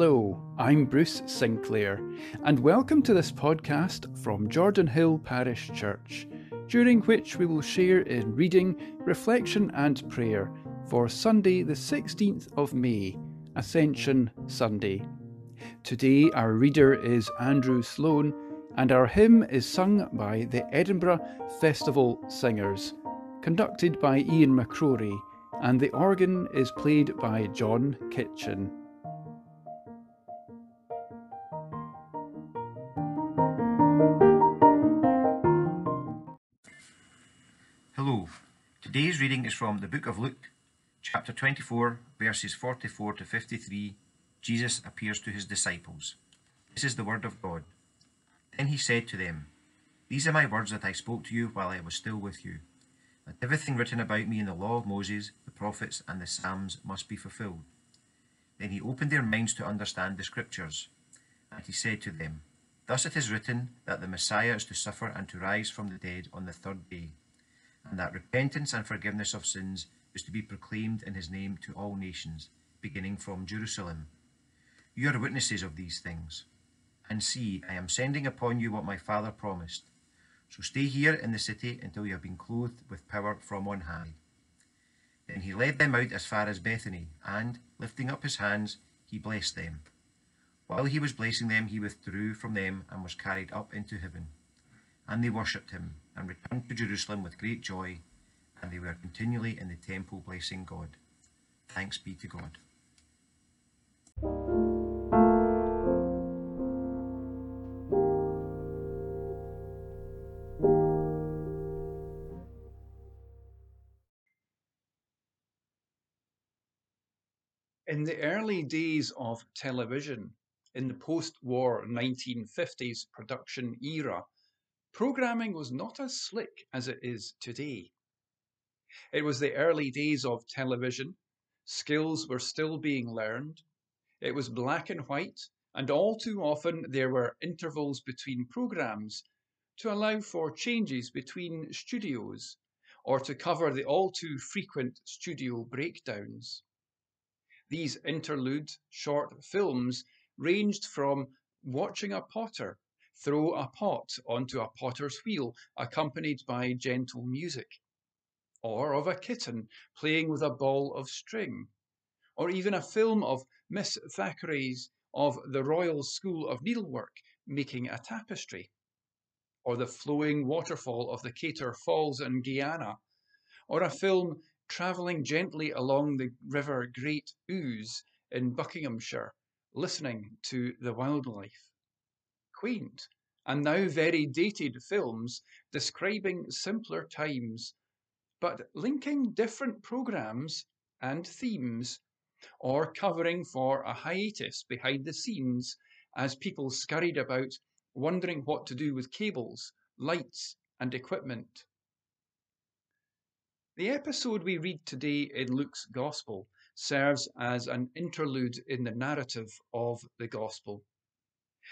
Hello, I'm Bruce Sinclair, and welcome to this podcast from Jordanhill Parish Church, during which we will share in reading, reflection, and prayer for Sunday, the 16th of May, Ascension Sunday. Today, our reader is Andrew Sloane, and our hymn is sung by the Edinburgh Festival Singers, conducted by Ian McCrorie, and the organ is played by John Kitchen. Reading is from the book of Luke, chapter 24, verses 44 to 53. Jesus appears to his disciples. This is the word of God. Then he said to them, These are my words that I spoke to you while I was still with you, that everything written about me in the law of Moses, the prophets, and the Psalms must be fulfilled. Then he opened their minds to understand the Scriptures. And he said to them, Thus it is written that the Messiah is to suffer and to rise from the dead on the third day, and that repentance and forgiveness of sins is to be proclaimed in his name to all nations, beginning from Jerusalem. You are witnesses of these things. And see, I am sending upon you what my Father promised. So stay here in the city until you have been clothed with power from on high. Then he led them out as far as Bethany, and, lifting up his hands, he blessed them. While he was blessing them, he withdrew from them and was carried up into heaven. And they worshipped him, and returned to Jerusalem with great joy, and they were continually in the temple blessing God. Thanks be to God. In the early days of television, in the post war 1950s production era, programming was not as slick as it is today. It was the early days of television, skills were still being learned, it was black and white, and all too often there were intervals between programs to allow for changes between studios or to cover the all too frequent studio breakdowns. These interlude short films ranged from watching a potter throw a pot onto a potter's wheel accompanied by gentle music, or of a kitten playing with a ball of string, or even a film of Miss Thackeray's of the Royal School of Needlework making a tapestry, or the flowing waterfall of the Kaieteur Falls in Guyana, or a film travelling gently along the river Great Ouse in Buckinghamshire, listening to the wildlife. Quaint and now very dated films describing simpler times, but linking different programs and themes, or covering for a hiatus behind the scenes as people scurried about wondering what to do with cables, lights, and equipment. The episode we read today in Luke's Gospel serves as an interlude in the narrative of the Gospel.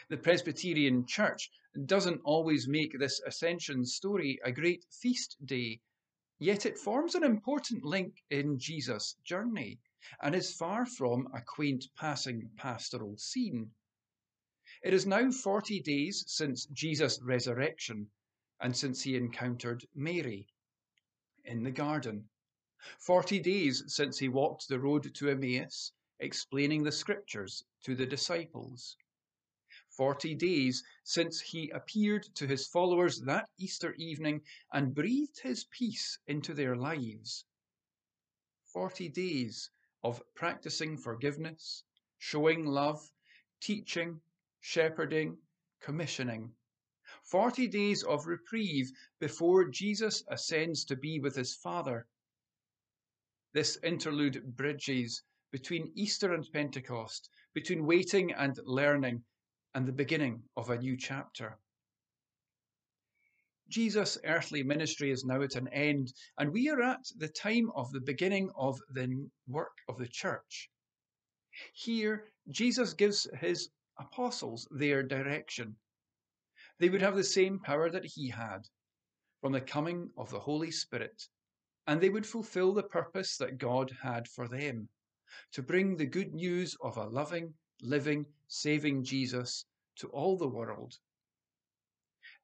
The Presbyterian Church doesn't always make this ascension story a great feast day, yet it forms an important link in Jesus' journey and is far from a quaint passing pastoral scene. It is now 40 days since Jesus' resurrection and since he encountered Mary in the garden. Forty days since he walked the road to Emmaus, explaining the scriptures to the disciples. Forty days since he appeared to his followers that Easter evening and breathed his peace into their lives. Forty days of practicing forgiveness, showing love, teaching, shepherding, commissioning. Forty days of reprieve before Jesus ascends to be with his Father. This interlude bridges between Easter and Pentecost, between waiting and learning, and the beginning of a new chapter. Jesus' earthly ministry is now at an end, and we are at the time of the beginning of the work of the church. Here, Jesus gives his apostles their direction they would have the same power that he had from the coming of the Holy Spirit, and they would fulfill the purpose that God had for them to bring the good news of a loving, living, saving Jesus to all the world.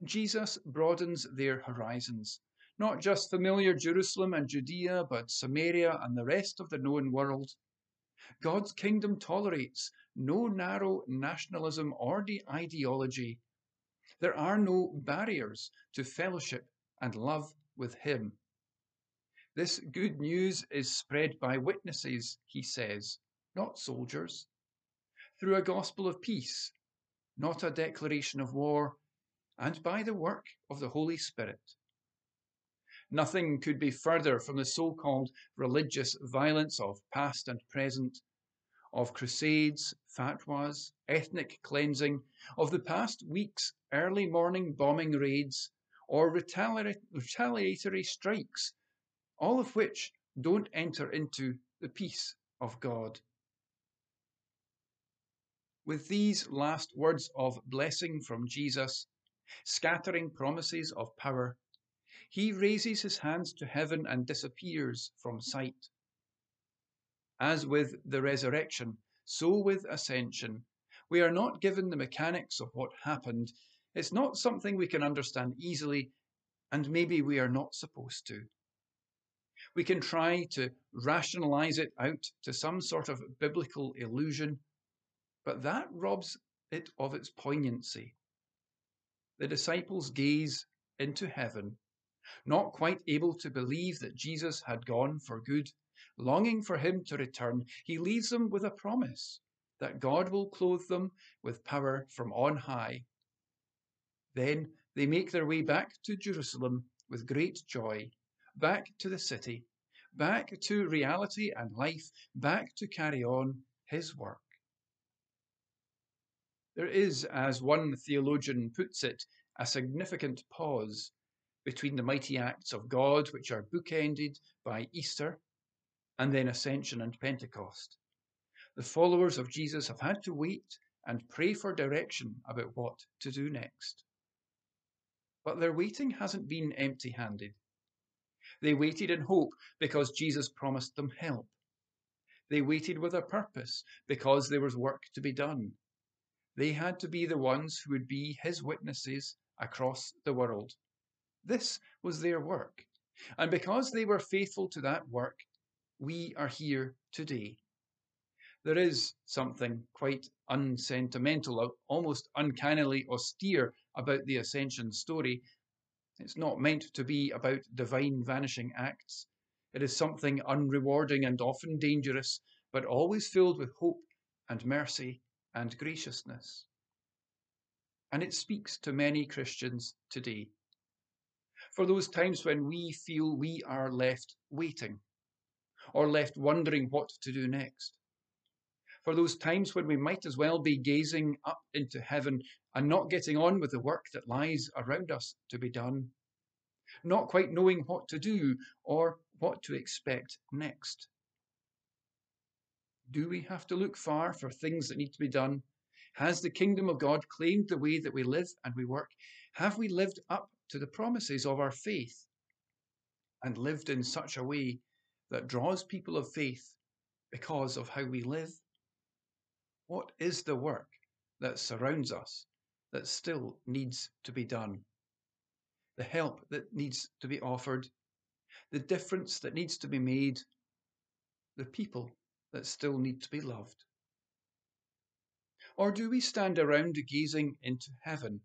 Jesus broadens their horizons, not just familiar Jerusalem and Judea, but Samaria and the rest of the known world. God's kingdom tolerates no narrow nationalism or ideology. There are no barriers to fellowship and love with Him. This good news is spread by witnesses, he says, not soldiers, through a gospel of peace, not a declaration of war, and by the work of the Holy Spirit. Nothing could be further from the so called religious violence of past and present, of crusades, fatwas, ethnic cleansing, of the past week's early morning bombing raids, or retali- retaliatory strikes, all of which don't enter into the peace of God. With these last words of blessing from Jesus, scattering promises of power, he raises his hands to heaven and disappears from sight. As with the resurrection, so with ascension, we are not given the mechanics of what happened. It's not something we can understand easily, and maybe we are not supposed to. We can try to rationalize it out to some sort of biblical illusion, but that robs it of its poignancy. The disciples gaze into heaven, not quite able to believe that Jesus had gone for good, longing for him to return. He leaves them with a promise that God will clothe them with power from on high. Then they make their way back to Jerusalem with great joy, back to the city, back to reality and life, back to carry on his work. There is, as one theologian puts it, a significant pause between the mighty acts of God, which are bookended by Easter, and then Ascension and Pentecost. The followers of Jesus have had to wait and pray for direction about what to do next. But their waiting hasn't been empty handed. They waited in hope because Jesus promised them help. They waited with a purpose because there was work to be done. They had to be the ones who would be his witnesses across the world. This was their work. And because they were faithful to that work, we are here today. There is something quite unsentimental, almost uncannily austere about the ascension story. It's not meant to be about divine vanishing acts. It is something unrewarding and often dangerous, but always filled with hope and mercy and graciousness. And it speaks to many Christians today. For those times when we feel we are left waiting or left wondering what to do next. For those times when we might as well be gazing up into heaven and not getting on with the work that lies around us to be done, not quite knowing what to do or what to expect next. Do we have to look far for things that need to be done? Has the kingdom of God claimed the way that we live and we work? Have we lived up to the promises of our faith and lived in such a way that draws people of faith because of how we live? What is the work that surrounds us that still needs to be done? The help that needs to be offered, the difference that needs to be made, the people that still need to be loved? Or do we stand around gazing into heaven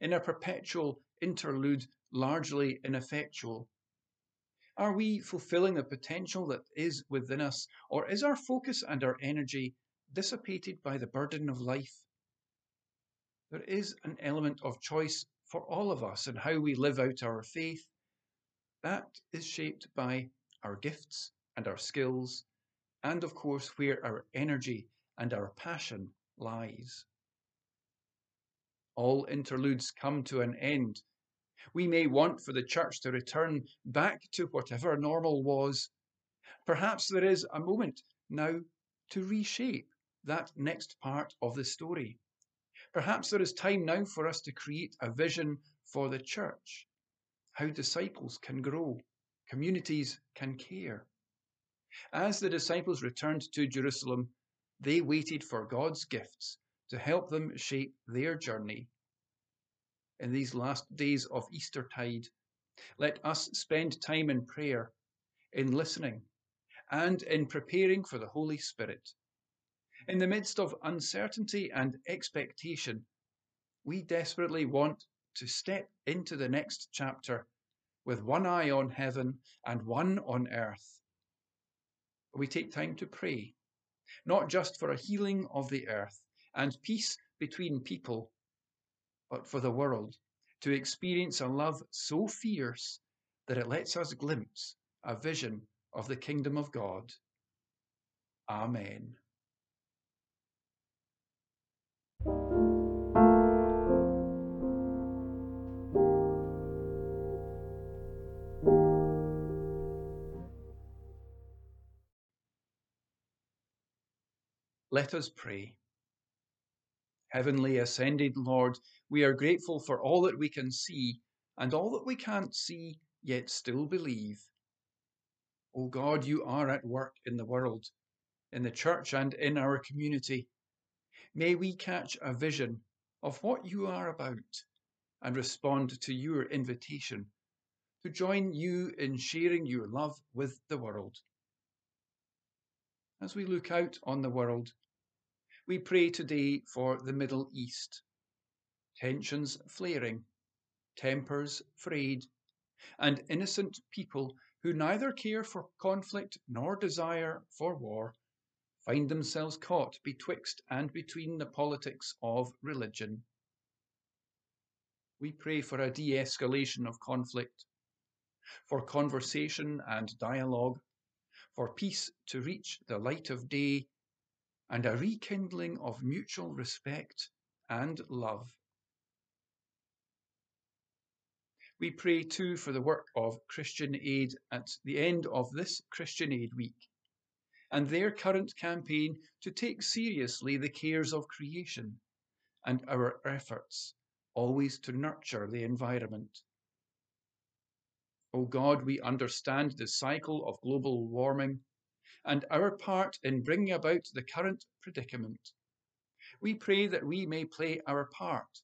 in a perpetual interlude, largely ineffectual? Are we fulfilling the potential that is within us, or is our focus and our energy dissipated by the burden of life? There is an element of choice for all of us in how we live out our faith. That is shaped by our gifts and our skills and of course where our energy and our passion lies. All interludes come to an end. We may want for the church to return back to whatever normal was. Perhaps there is a moment now to reshape that next part of the story. Perhaps there is time now for us to create a vision for the church, how disciples can grow, communities can care. As the disciples returned to Jerusalem, they waited for God's gifts to help them shape their journey. In these last days of Eastertide, let us spend time in prayer, in listening, and in preparing for the Holy Spirit. In the midst of uncertainty and expectation, we desperately want to step into the next chapter with one eye on heaven and one on earth. We take time to pray, not just for a healing of the earth and peace between people, but for the world to experience a love so fierce that it lets us glimpse a vision of the kingdom of God. Amen. Let us pray. Heavenly ascended Lord, we are grateful for all that we can see and all that we can't see yet still believe. O God, you are at work in the world, in the church and in our community. May we catch a vision of what you are about and respond to your invitation to join you in sharing your love with the world. As we look out on the world, we pray today for the Middle East. Tensions flaring, tempers frayed, and innocent people who neither care for conflict nor desire for war find themselves caught betwixt and between the politics of religion. We pray for a de escalation of conflict, for conversation and dialogue, for peace to reach the light of day and a rekindling of mutual respect and love. We pray too for the work of Christian Aid at the end of this Christian Aid Week and their current campaign to take seriously the cares of creation and our efforts always to nurture the environment. O God, we understand the cycle of global warming and our part in bringing about the current predicament. We pray that we may play our part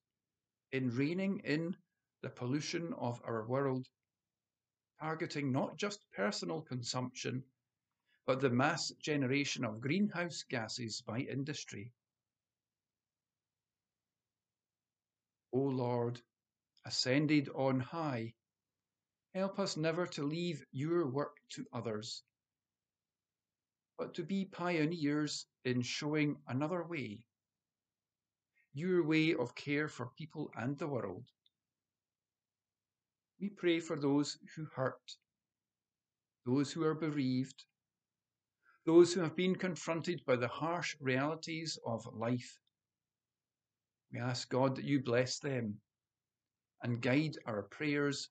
in reining in the pollution of our world, targeting not just personal consumption, but the mass generation of greenhouse gases by industry. O Lord, ascended on high, help us never to leave your work to others but to be pioneers in showing another way, your way of care for people and the world. We pray for those who hurt, those who are bereaved, those who have been confronted by the harsh realities of life. We ask God that you bless them and guide our prayers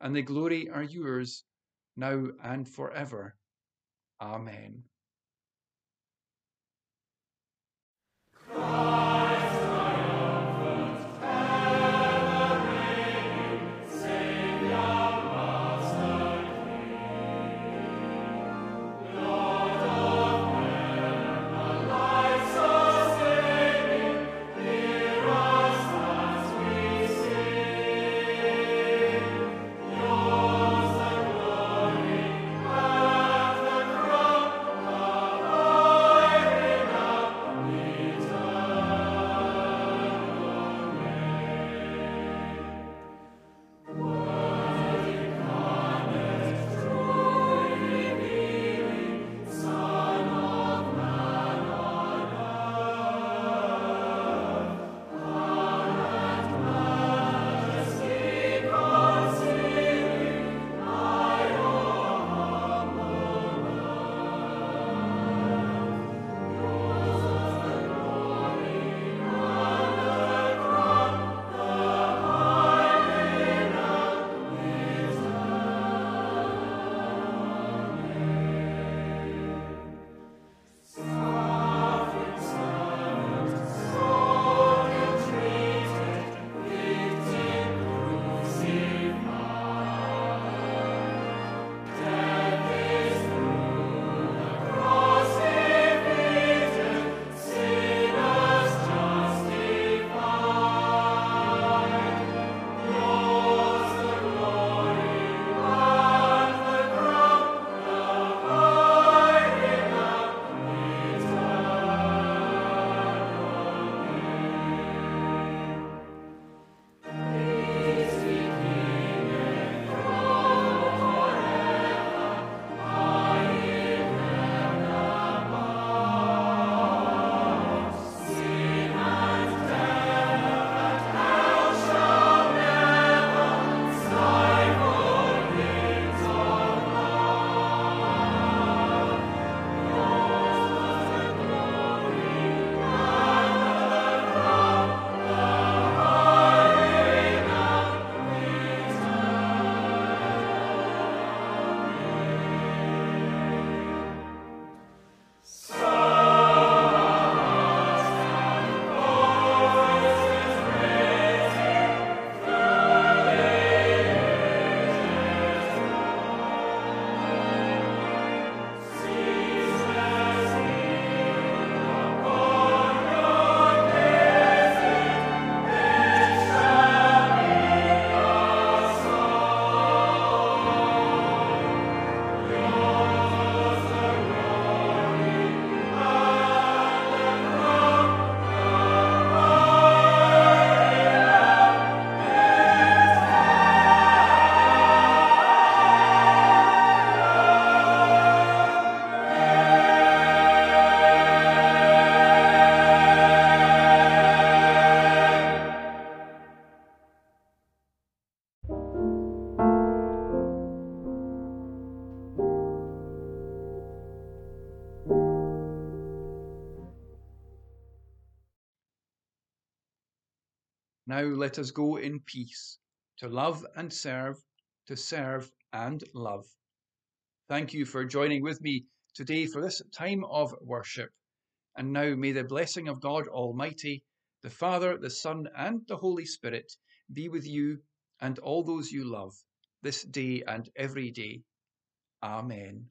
and the glory are yours, now and forever. Amen. Now let us go in peace to love and serve, to serve and love. Thank you for joining with me today for this time of worship. And now may the blessing of God Almighty, the Father, the Son, and the Holy Spirit be with you and all those you love this day and every day. Amen.